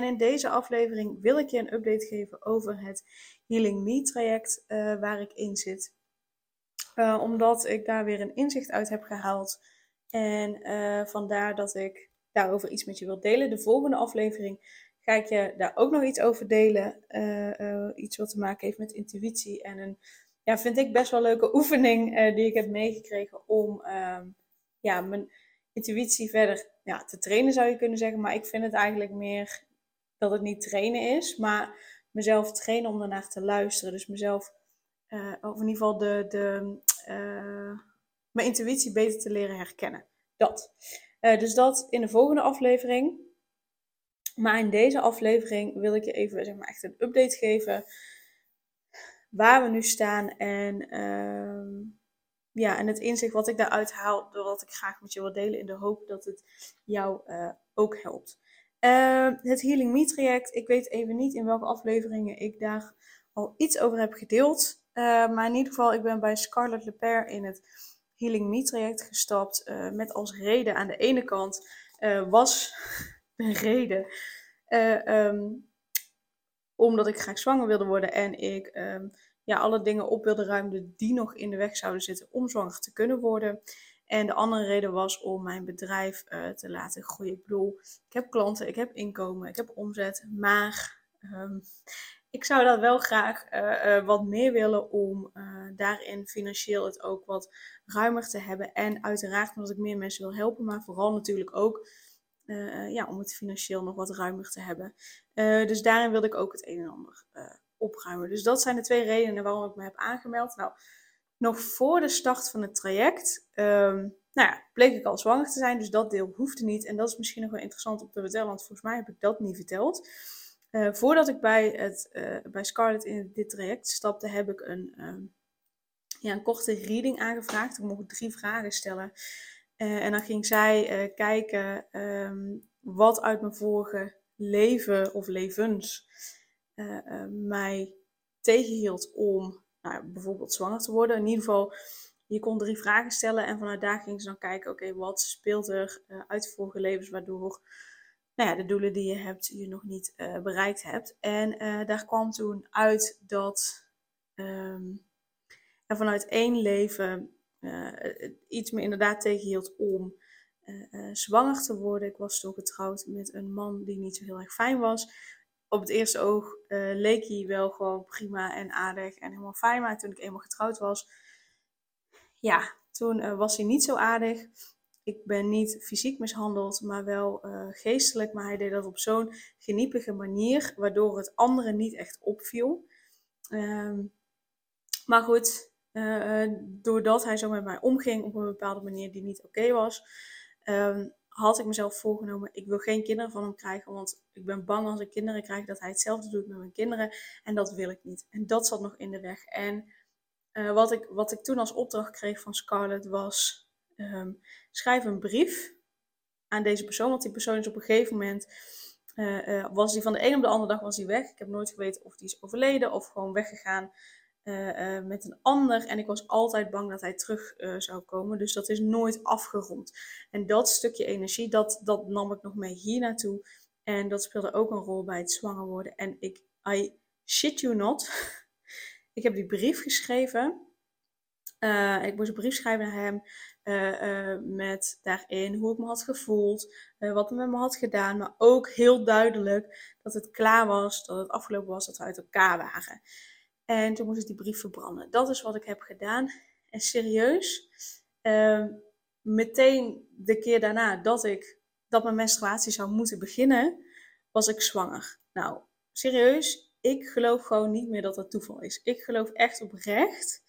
En in deze aflevering wil ik je een update geven over het Healing Me traject uh, waar ik in zit. Uh, omdat ik daar weer een inzicht uit heb gehaald. En uh, vandaar dat ik daarover iets met je wil delen. De volgende aflevering ga ik je daar ook nog iets over delen. iets wat te maken heeft met intuïtie. En een, ja, vind ik best wel leuke oefening die ik heb meegekregen om ehm, ja, mijn intuïtie verder ja, te trainen, zou je kunnen zeggen. Maar ik vind het eigenlijk meer dat het niet trainen is, maar mezelf trainen om ernaar te luisteren. Dus mezelf, uh, of in ieder geval de, de, uh, mijn intuïtie beter te leren herkennen. Dat. Uh, dus dat in de volgende aflevering. Maar in deze aflevering wil ik je even zeg maar, echt een update geven. Waar we nu staan en, uh, ja, en het inzicht wat ik daaruit haal. Doordat ik graag met je wil delen in de hoop dat het jou ook helpt. Uh, het Healing Me traject. Ik weet even niet in welke afleveringen ik daar al iets over heb gedeeld. Uh, maar in ieder geval, ik ben bij Scarlett Leper in het Healing Me traject gestapt. Uh, met als reden aan de ene kant was de reden um, omdat ik graag zwanger wilde worden en ik ja, alle dingen op wilde ruimen die nog in de weg zouden zitten om zwanger te kunnen worden. En de andere reden was om mijn bedrijf uh, te laten groeien. Ik bedoel, ik heb klanten, ik heb inkomen, ik heb omzet, maar um, ik zou dat wel graag uh, uh, wat meer willen om daarin financieel het ook wat ruimer te hebben. En uiteraard omdat ik meer mensen wil helpen, maar vooral natuurlijk ook ja, om het financieel nog wat ruimer te hebben. dus daarin wilde ik ook het een en ander opruimen. Dus dat zijn de twee redenen waarom ik me heb aangemeld. Nou, nog voor de start van het traject, um, nou ja, bleek ik al zwanger te zijn. Dus dat deel hoefde niet. En dat is misschien nog wel interessant om te vertellen, want volgens mij heb ik dat niet verteld. Uh, voordat ik bij, het, uh, bij Scarlett in dit traject stapte, heb ik een, um, ja, een korte reading aangevraagd. Ik mocht drie vragen stellen. Uh, en dan ging zij kijken um, wat uit mijn vorige leven of levens mij tegenhield om nou, bijvoorbeeld zwanger te worden. In ieder geval, je kon drie vragen stellen en vanuit daar ging ze dan kijken, oké, wat speelt er uh, uit vorige levens waardoor nou ja, de doelen die je hebt, je nog niet uh, bereikt hebt. En uh, daar kwam toen uit dat um, er vanuit één leven iets me inderdaad tegenhield om zwanger te worden. Ik was toen getrouwd met een man die niet zo heel erg fijn was op het eerste oog uh, leek hij wel gewoon prima en aardig en helemaal fijn. Maar toen ik eenmaal getrouwd was, ja, toen uh, was hij niet zo aardig. Ik ben niet fysiek mishandeld, maar wel uh, geestelijk. Maar hij deed dat op zo'n geniepige manier, waardoor het anderen niet echt opviel. Um, maar goed, doordat hij zo met mij omging op een bepaalde manier die niet oké was, um, had ik mezelf voorgenomen, ik wil geen kinderen van hem krijgen, want ik ben bang als ik kinderen krijg dat hij hetzelfde doet met mijn kinderen. En dat wil ik niet. En dat zat nog in de weg. En uh, wat, ik, wat ik toen als opdracht kreeg van Scarlett was, um, schrijf een brief aan deze persoon. Want die persoon is op een gegeven moment, uh, uh, was die van de een op de andere dag was die weg. Ik heb nooit geweten of die is overleden of gewoon weggegaan. Uh, uh, met een ander. En ik was altijd bang dat hij terug uh, zou komen. Dus dat is nooit afgerond. En dat stukje energie, dat, dat nam ik nog mee hier naartoe. En dat speelde ook een rol bij het zwanger worden. En ik, I shit you not. ik heb die brief geschreven. ik moest een brief schrijven naar hem. met daarin hoe ik me had gevoeld. wat hij met me had gedaan. Maar ook heel duidelijk dat het klaar was. Dat het afgelopen was. Dat we uit elkaar waren. En toen moest ik die brief verbranden. Dat is wat ik heb gedaan. En serieus, uh, meteen de keer daarna dat ik dat mijn menstruatie zou moeten beginnen, was ik zwanger. Nou, serieus, ik geloof gewoon niet meer dat dat toeval is. Ik geloof echt oprecht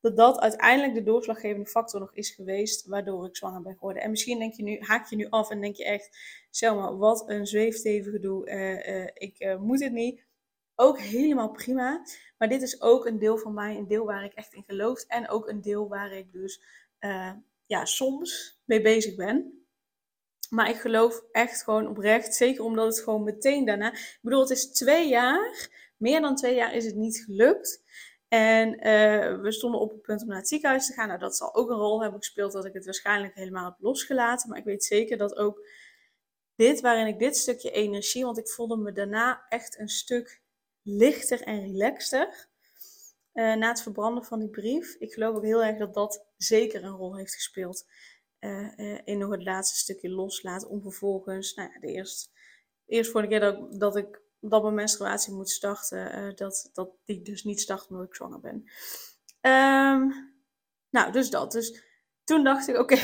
dat dat uiteindelijk de doorslaggevende factor nog is geweest waardoor ik zwanger ben geworden. En misschien denk je nu, haak je nu af en denk je echt, Selma, wat een zweeftevige gedoe, uh, ik uh, moet het niet. Ook helemaal prima, maar dit is ook een deel van mij, een deel waar ik echt in geloof en ook een deel waar ik dus ja, soms mee bezig ben. Maar ik geloof echt gewoon oprecht, zeker omdat het gewoon meteen daarna, ik bedoel het is twee jaar, meer dan twee jaar is het niet gelukt. En uh, we stonden op het punt om naar het ziekenhuis te gaan. Nou, dat zal ook een rol hebben gespeeld dat ik het waarschijnlijk helemaal heb losgelaten. Maar ik weet zeker dat ook dit, waarin ik dit stukje energie, want ik voelde me daarna echt een stuk lichter en relaxter. Uh, na het verbranden van die brief. Ik geloof ook heel erg dat dat zeker een rol heeft gespeeld. Uh, in nog het laatste stukje loslaten. Om vervolgens, nou ja, de eerste, de eerste vorige keer dat, dat ik dat mijn menstruatie moet starten, dat, dat die dus niet start omdat ik zwanger ben. Um, nou, dus dat. Dus toen dacht ik, oké,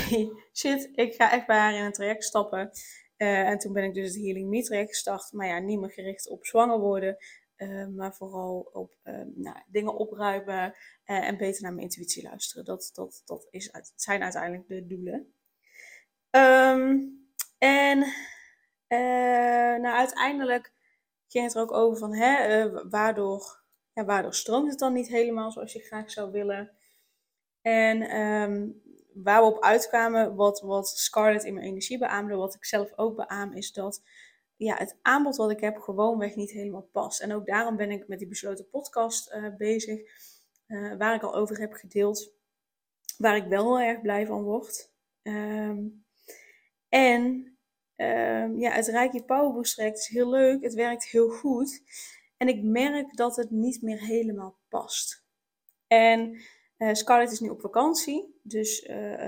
shit, ik ga echt bij haar in een traject stappen. En toen ben ik dus het Healing Me traject gestart. Maar ja, niet meer gericht op zwanger worden. Uh, maar vooral op nou, dingen opruimen en beter naar mijn intuïtie luisteren. Dat, dat, dat is, zijn uiteindelijk de doelen. Um, en nou, uiteindelijk ging het er ook over van, hè, uh, waardoor, ja, waardoor stroomt het dan niet helemaal zoals je graag zou willen. En waar we op uitkwamen, wat, wat Scarlett in mijn energie beaamde, wat ik zelf ook beaam, is dat ja, het aanbod wat ik heb gewoonweg niet helemaal past. En ook daarom ben ik met die besloten podcast uh, bezig, uh, waar ik al over heb gedeeld, waar ik wel heel erg blij van word. Um, en Um, ja, het Reiki Power Boost traject is heel leuk. Het werkt heel goed. En ik merk dat het niet meer helemaal past. En uh, Scarlett is nu op vakantie. Dus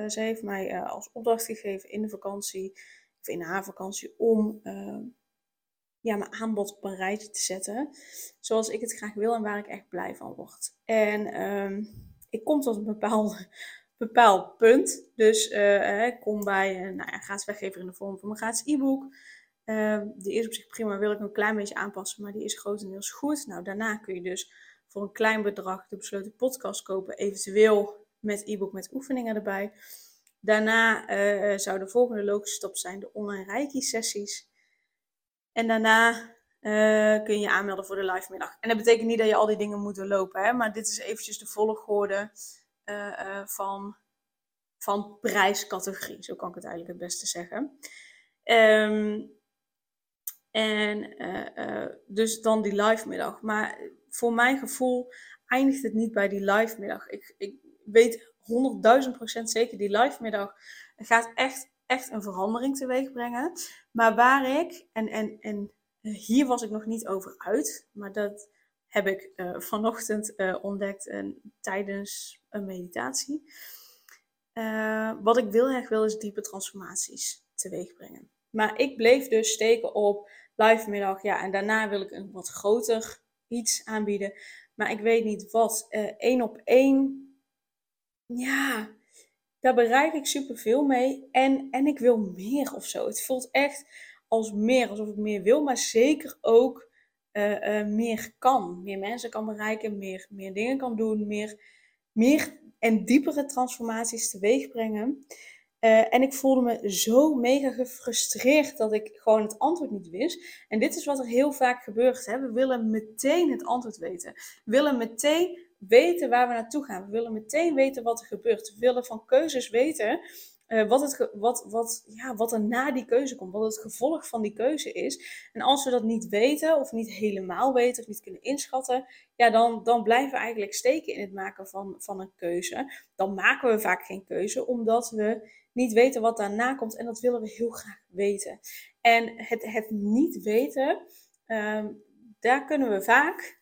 ze heeft mij als opdracht gegeven in de vakantie, of in haar vakantie, om ehm, ja, mijn aanbod op een rijtje te zetten. Zoals ik het graag wil en waar ik echt blij van word. En um, ik kom tot een bepaalde bepaald punt. Dus uh, ik kom bij een nou ja, gratis weggever in de vorm van een gratis e-book. Uh, die is op zich prima, wil ik een klein beetje aanpassen, maar die is grotendeels goed. Nou, daarna kun je dus voor een klein bedrag de besloten podcast kopen, eventueel met e-book met oefeningen erbij. Daarna uh, zou de volgende logische stap zijn de online Reiki-sessies. En daarna uh, kun je je aanmelden voor de live middag. En dat betekent niet dat je al die dingen moet doorlopen, hè, maar dit is eventjes de volgorde van, van prijscategorie. Zo kan ik het eigenlijk het beste zeggen. Um, en dus dan die live middag. Maar voor mijn gevoel eindigt het niet bij die live middag. Ik, ik weet 100.000 procent zeker, die live middag gaat echt, echt een verandering teweeg brengen. Maar waar ik, en, en, en hier was ik nog niet over uit, maar dat heb ik uh, vanochtend uh, ontdekt uh, tijdens een meditatie. wat ik heel erg wil is diepe transformaties teweeg brengen. Maar ik bleef dus steken op live middag. Ja, en daarna wil ik een wat groter iets aanbieden. Maar ik weet niet wat. Eén op één. Ja, daar bereik ik superveel mee. En, en ik wil meer of zo. Het voelt echt als meer, alsof ik meer wil. Maar zeker ook uh, meer kan. Meer mensen kan bereiken, meer, meer dingen kan doen, meer, meer en diepere transformaties teweeg brengen. Uh, en ik voelde me zo mega gefrustreerd dat ik gewoon het antwoord niet wist. En dit is wat er heel vaak gebeurt. Hè? We willen meteen het antwoord weten. We willen meteen weten waar we naartoe gaan. We willen meteen weten wat er gebeurt. We willen van keuzes weten uh, wat, het, wat, wat, ja, wat er na die keuze komt, wat het gevolg van die keuze is. En als we dat niet weten, of niet helemaal weten, of niet kunnen inschatten, ja, dan, dan blijven we eigenlijk steken in het maken van, van een keuze. Dan maken we vaak geen keuze, omdat we niet weten wat daarna komt. En dat willen we heel graag weten. En het, het niet weten, um, daar kunnen we vaak,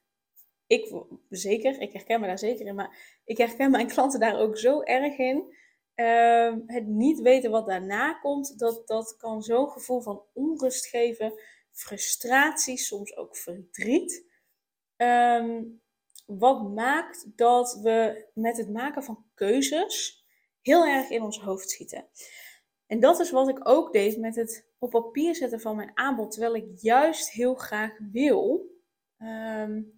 ik zeker, ik herken me daar zeker in, maar ik herken mijn klanten daar ook zo erg in Ehm, het niet weten wat daarna komt, dat, dat kan zo'n gevoel van onrust geven, frustratie, soms ook verdriet. Ehm, wat maakt dat we met het maken van keuzes heel erg in ons hoofd schieten. En dat is wat ik ook deed met het op papier zetten van mijn aanbod, terwijl ik juist heel graag wil um,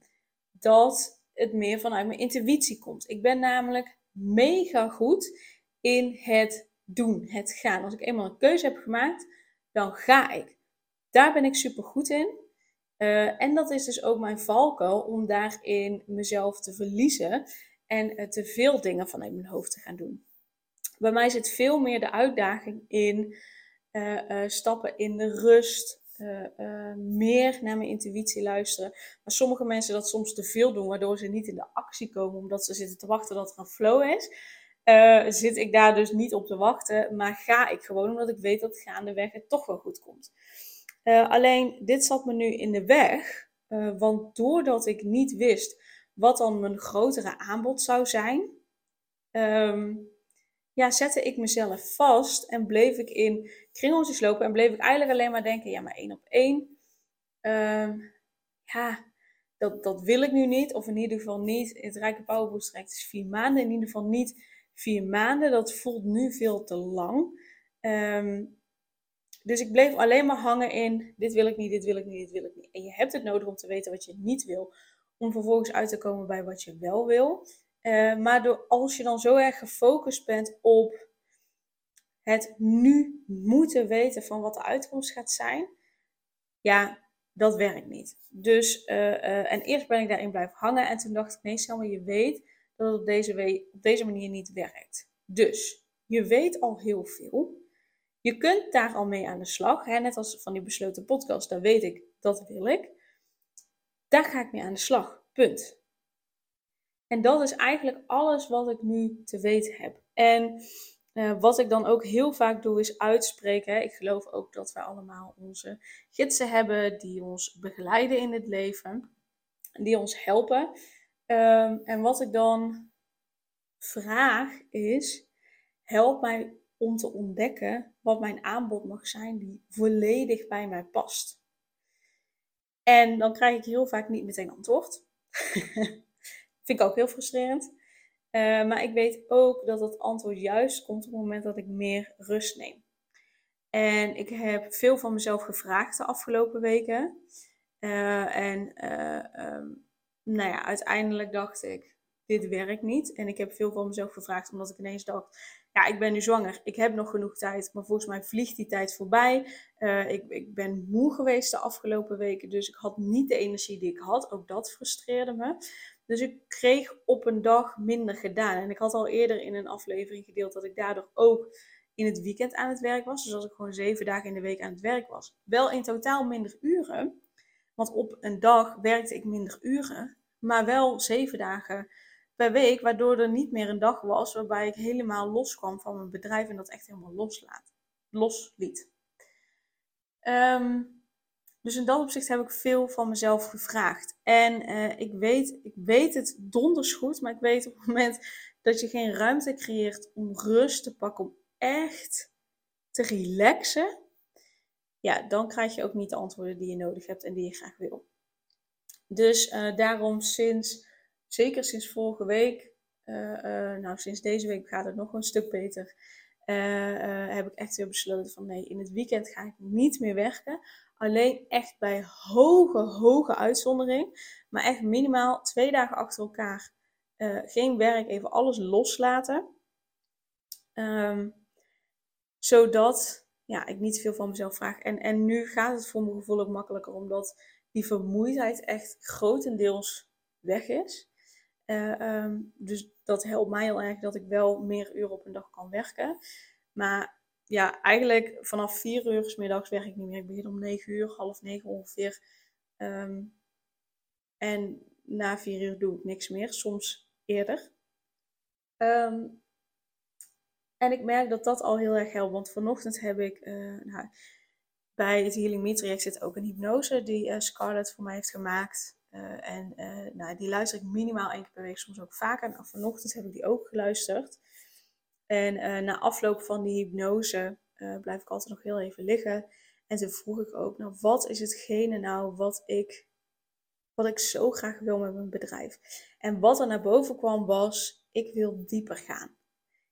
dat het meer vanuit mijn intuïtie komt. Ik ben namelijk mega goed in het doen, het gaan. Als ik eenmaal een keuze heb gemaakt, dan ga ik. Daar ben ik super goed in. Uh, en dat is dus ook mijn valkuil om daarin mezelf te verliezen en uh, te veel dingen vanuit mijn hoofd te gaan doen. Bij mij zit veel meer de uitdaging in uh, stappen in de rust, meer naar mijn intuïtie luisteren. Maar sommige mensen dat soms te veel doen, waardoor ze niet in de actie komen omdat ze zitten te wachten dat er een flow is. zit ik daar dus niet op te wachten, maar ga ik gewoon omdat ik weet dat gaandeweg het toch wel goed komt. Alleen dit zat me nu in de weg, want doordat ik niet wist wat dan mijn grotere aanbod zou zijn, um, ja, zette ik mezelf vast en bleef ik in kringeltjes lopen en bleef ik eigenlijk alleen maar denken, ja, maar één op één, um, ja, dat, dat wil ik nu niet, of in ieder geval niet. Het Rijke Powerboost traject is vier maanden, in ieder geval niet vier maanden. Dat voelt nu veel te lang. Um, dus ik bleef alleen maar hangen in: dit wil ik niet, dit wil ik niet, dit wil ik niet. En je hebt het nodig om te weten wat je niet wil, om vervolgens uit te komen bij wat je wel wil. Uh, maar door, als je dan zo erg gefocust bent op het nu moeten weten van wat de uitkomst gaat zijn, ja, dat werkt niet. Dus, uh, uh, en eerst ben ik daarin blijven hangen en toen dacht ik, nee Selma, je weet dat het op deze, deze manier niet werkt. Dus, je weet al heel veel. Je kunt daar al mee aan de slag. Net als van die besloten podcast, daar weet ik, dat wil ik. Daar ga ik mee aan de slag. Punt. En dat is eigenlijk alles wat ik nu te weten heb. En uh, wat ik dan ook heel vaak doe, is uitspreken. Ik geloof ook dat wij allemaal onze gidsen hebben die ons begeleiden in het leven, die ons helpen. Um, en wat ik dan vraag is: help mij om te ontdekken wat mijn aanbod mag zijn die volledig bij mij past. En dan krijg ik heel vaak niet meteen antwoord. Vind ik ook heel frustrerend. Uh, maar ik weet ook dat het antwoord juist komt op het moment dat ik meer rust neem. En ik heb veel van mezelf gevraagd de afgelopen weken. Uh, en uh, um, nou ja, uiteindelijk dacht ik, dit werkt niet. En ik heb veel van mezelf gevraagd omdat ik ineens dacht, ja, ik ben nu zwanger, ik heb nog genoeg tijd, maar volgens mij vliegt die tijd voorbij. Ik, ik ben moe geweest de afgelopen weken, dus ik had niet de energie die ik had. Ook dat frustreerde me. Dus ik kreeg op een dag minder gedaan. En ik had al eerder in een aflevering gedeeld dat ik daardoor ook in het weekend aan het werk was. Dus als ik gewoon zeven dagen in de week aan het werk was. Wel in totaal minder uren. Want op een dag werkte ik minder uren. Maar wel zeven dagen per week, waardoor er niet meer een dag was waarbij ik helemaal loskwam van mijn bedrijf en dat echt helemaal loslaat, losliet. Um, dus in dat opzicht heb ik veel van mezelf gevraagd. En uh, ik, weet, ik weet het donders goed, maar ik weet op het moment dat je geen ruimte creëert om rust te pakken, om echt te relaxen, ja, dan krijg je ook niet de antwoorden die je nodig hebt en die je graag wil. Dus uh, daarom sinds zeker sinds vorige week, uh, nou sinds deze week gaat het nog een stuk beter, heb ik echt weer besloten van nee, in het weekend ga ik niet meer werken. Alleen echt bij hoge, hoge uitzondering, maar echt minimaal twee dagen achter elkaar geen werk, even alles loslaten. Um, zodat ja, ik niet veel van mezelf vraag. En, en nu gaat het voor mijn gevoel ook makkelijker, omdat die vermoeidheid echt grotendeels weg is. Uh, um, dus dat helpt mij heel erg dat ik wel meer uren op een dag kan werken. Maar ja, eigenlijk vanaf vier uur s middags werk ik niet meer. Ik begin om negen uur, half negen ongeveer. Um, en na vier uur doe ik niks meer, soms eerder. Um, en ik merk dat dat al heel erg helpt. Want vanochtend heb ik uh, nou, bij het Healing Me zit ook een hypnose die uh, Scarlett voor mij heeft gemaakt. Uh, en nou, die luister ik minimaal één keer per week, soms ook vaker. Nou, vanochtend heb ik die ook geluisterd. En uh, na afloop van die hypnose blijf ik altijd nog heel even liggen. En toen vroeg ik ook, nou, wat is hetgene nou wat ik, wat ik zo graag wil met mijn bedrijf? En wat er naar boven kwam was, ik wil dieper gaan.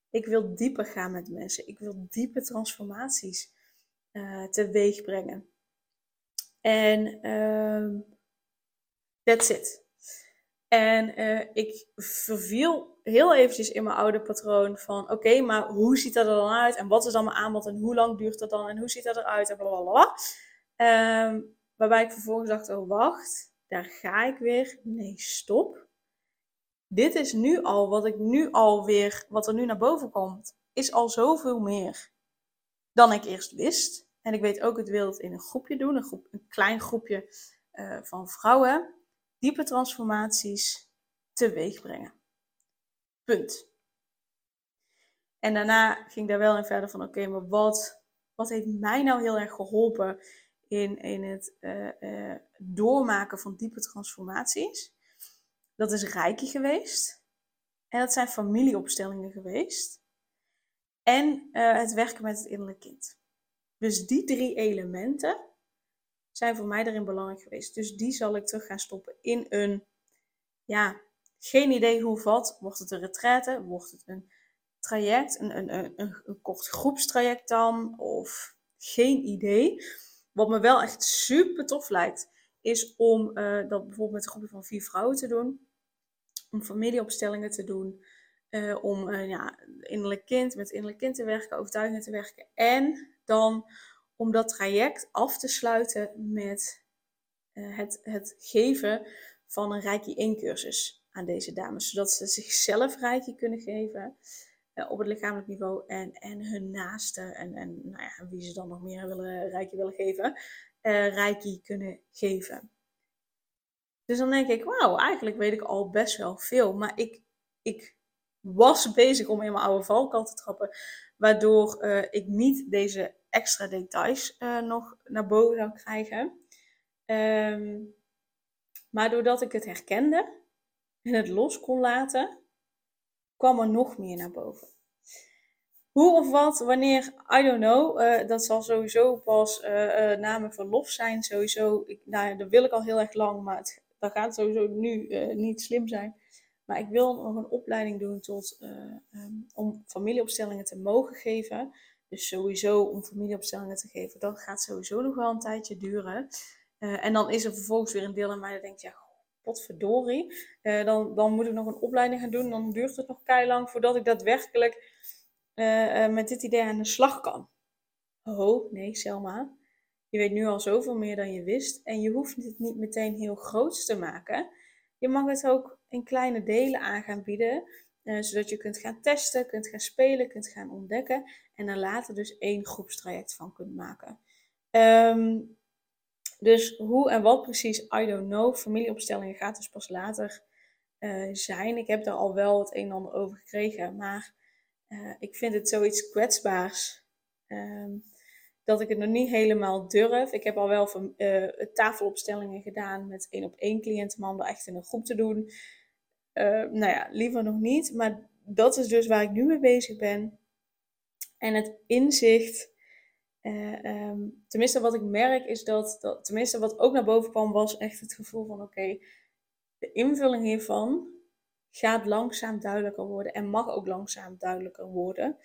Ik wil dieper gaan met mensen. Ik wil diepe transformaties teweeg brengen. En ehm, That's it. En uh, ik verviel heel eventjes in mijn oude patroon van, oké, maar hoe ziet dat er dan uit? En wat is dan mijn aanbod? En hoe lang duurt dat dan? En hoe ziet dat eruit? En blablabla. Um, waarbij ik vervolgens dacht, oh wacht, daar ga ik weer. Nee, stop. Dit is nu al, wat ik nu alweer, wat er nu naar boven komt, is al zoveel meer dan ik eerst wist. En ik weet ook, het wil het in een groepje doen, een, groep, een klein groepje uh, van vrouwen. Diepe transformaties teweeg brengen. Punt. En daarna ging daar wel in verder van, oké, maar wat, wat heeft mij nou heel erg geholpen in, in het uh, uh, doormaken van diepe transformaties? Dat is Reiki geweest. En dat zijn familieopstellingen geweest. En uh, het werken met het innerlijk kind. Dus die drie elementen zijn voor mij erin belangrijk geweest. Dus die zal ik terug gaan stoppen in een, ja, geen idee hoe wat. Wordt het een retraite? Wordt het een traject? Een, een, een, een, kort groepstraject dan? Of geen idee. Wat me wel echt super tof lijkt, is om uh, dat bijvoorbeeld met een groepje van vier vrouwen te doen. Om familieopstellingen te doen. Uh, om uh, ja, innerlijk kind, met innerlijk kind te werken, overtuigingen te werken. En dan om dat traject af te sluiten met het, het geven van een Reiki 1 cursus aan deze dames. Zodat ze zichzelf Reiki kunnen geven uh, op het lichamelijk niveau. En, en hun naasten en, en nou ja, wie ze dan nog meer willen, Reiki willen geven. Uh, Reiki kunnen geven. Dus dan denk ik, wauw, eigenlijk weet ik al best wel veel. Maar ik, ik was bezig om in mijn oude valkuil te trappen. Waardoor ik niet deze extra details uh, nog naar boven zou krijgen. Um, maar doordat ik het herkende, en het los kon laten, kwam er nog meer naar boven. Hoe of wat, wanneer, I don't know. Uh, dat zal sowieso pas uh, na mijn verlof zijn. Sowieso, ik, nou dat wil ik al heel erg lang, maar het, dat gaat sowieso nu niet slim zijn. Maar ik wil nog een opleiding doen tot, um, om familieopstellingen te mogen geven. Dus sowieso om familieopstellingen te geven, dat gaat sowieso nog wel een tijdje duren. en dan is er vervolgens weer een deel aan mij dat denkt, ja, potverdorie. Uh, dan, dan moet ik nog een opleiding gaan doen. Dan duurt het nog kei lang voordat ik daadwerkelijk uh, met dit idee aan de slag kan. Oh, nee, Selma. Je weet nu al zoveel meer dan je wist. En je hoeft het niet meteen heel groot te maken. Je mag het ook in kleine delen aan gaan bieden. Zodat je kunt gaan testen, kunt gaan spelen, kunt gaan ontdekken. En er later dus één groepstraject van kunt maken. Um, dus hoe en wat precies, I don't know. Familieopstellingen gaat dus pas later uh, zijn. Ik heb daar al wel het een en ander over gekregen, maar uh, ik vind het zoiets kwetsbaars. Um, dat ik het nog niet helemaal durf. Ik heb al wel van, tafelopstellingen gedaan met één op één cliënten, maar om dat echt in een groep te doen. Nou ja, liever nog niet. Maar dat is dus waar ik nu mee bezig ben. En het inzicht uh, um, tenminste, wat ik merk is dat, dat, tenminste, wat ook naar boven kwam, was echt het gevoel van: oké, de invulling hiervan gaat langzaam duidelijker worden en mag ook langzaam duidelijker worden.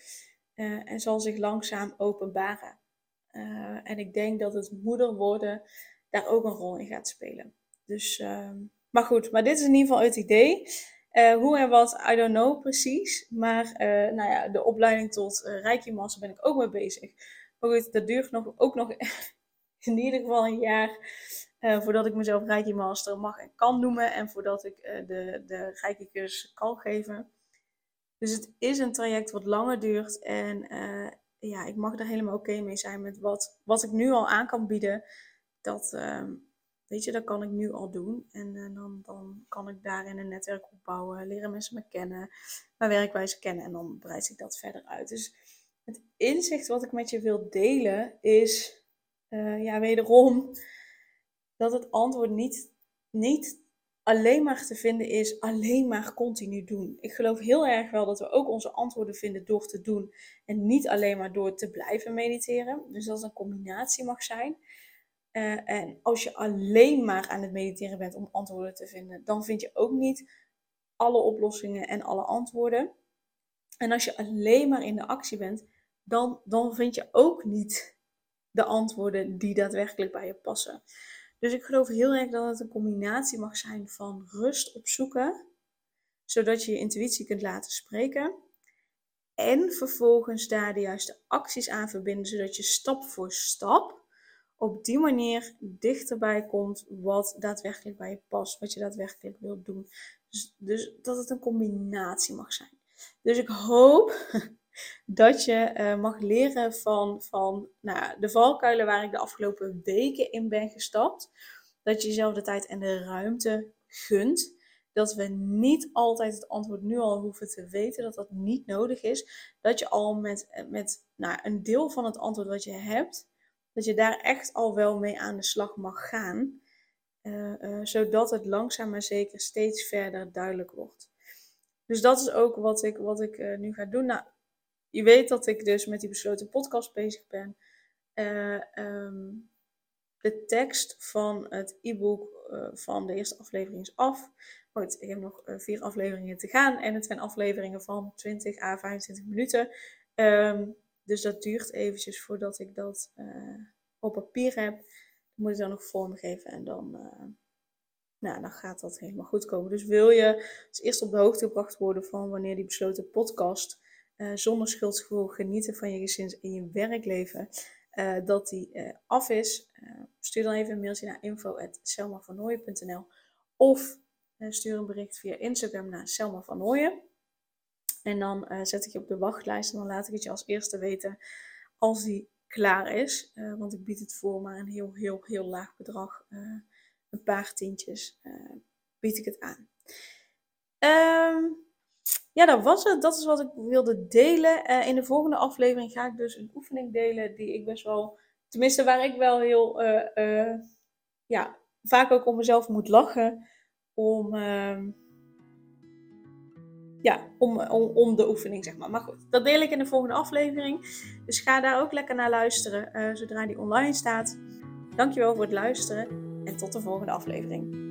Uh, en zal zich langzaam openbaren. En ik denk dat het moeder worden daar ook een rol in gaat spelen. Dus, ehm, maar goed, maar dit is in ieder geval het idee. hoe en wat, I don't know precies. Maar nou ja, de opleiding tot uh, Reiki Master ben ik ook mee bezig. Maar goed, dat duurt nog, ook nog in ieder geval een jaar voordat ik mezelf Reiki Master mag en kan noemen. En voordat ik de, de Reiki kan geven. Dus het is een traject wat langer duurt. En ja, ik mag er helemaal oké mee zijn met wat, wat ik nu al aan kan bieden. Dat, ehm, weet je, dat kan ik nu al doen. En dan, dan kan ik daarin een netwerk opbouwen. Leren mensen me kennen. Mijn werkwijze kennen. En dan breid ik dat verder uit. Dus het inzicht wat ik met je wil delen is, uh, ja, wederom, dat het antwoord niet, niet alleen maar te vinden is, alleen maar continu doen. Ik geloof heel erg wel dat we ook onze antwoorden vinden door te doen en niet alleen maar door te blijven mediteren. Dus dat een combinatie mag zijn. Uh, en als je alleen maar aan het mediteren bent om antwoorden te vinden, dan vind je ook niet alle oplossingen en alle antwoorden. En als je alleen maar in de actie bent, dan, dan vind je ook niet de antwoorden die daadwerkelijk bij je passen. Dus ik geloof heel erg dat het een combinatie mag zijn van rust opzoeken, zodat je je intuïtie kunt laten spreken. En vervolgens daar de juiste acties aan verbinden, zodat je stap voor stap op die manier dichterbij komt wat daadwerkelijk bij je past, wat je daadwerkelijk wilt doen. Dus, dus dat het een combinatie mag zijn. Dus ik hoop dat je uh, mag leren van, van nou, de valkuilen waar ik de afgelopen weken in ben gestapt. Dat je jezelf de tijd en de ruimte gunt. Dat we niet altijd het antwoord nu al hoeven te weten, dat dat niet nodig is. Dat je al met, met nou, een deel van het antwoord wat je hebt, dat je daar echt al wel mee aan de slag mag gaan. Uh, uh, zodat het langzaam maar zeker steeds verder duidelijk wordt. Dus dat is ook wat ik, wat ik uh, nu ga doen. Nou, je weet dat ik dus met die besloten podcast bezig ben. Um, de tekst van het e-book van de eerste aflevering is af. Goed, ik heb nog vier afleveringen te gaan en het zijn afleveringen van 20 à 25 minuten. Um, dus dat duurt eventjes voordat ik dat uh, op papier heb. Dan moet ik dan nog vormgeven en dan, uh, nou, dan gaat dat helemaal goed komen. Dus wil je als eerst op de hoogte gebracht worden van wanneer die besloten podcast uh, zonder schuldgevoel genieten van je gezins en je werkleven, dat die af is, stuur dan even een mailtje naar info.selmavernooien.nl of stuur een bericht via Instagram naar Selma van. En dan uh, zet ik je op de wachtlijst en dan laat ik het je als eerste weten als die klaar is. Uh, want ik bied het voor maar een heel, heel, heel laag bedrag. Uh, een paar tientjes bied ik het aan. Um, ja, dat was het. Dat is wat ik wilde delen. in de volgende aflevering ga ik dus een oefening delen die ik best wel, tenminste waar ik wel heel, ja, vaak ook om mezelf moet lachen. Om ehm, ja, om, om, de oefening, zeg maar. Maar goed, dat deel ik in de volgende aflevering. Dus ga daar ook lekker naar luisteren uh, zodra die online staat. Dankjewel voor het luisteren en tot de volgende aflevering.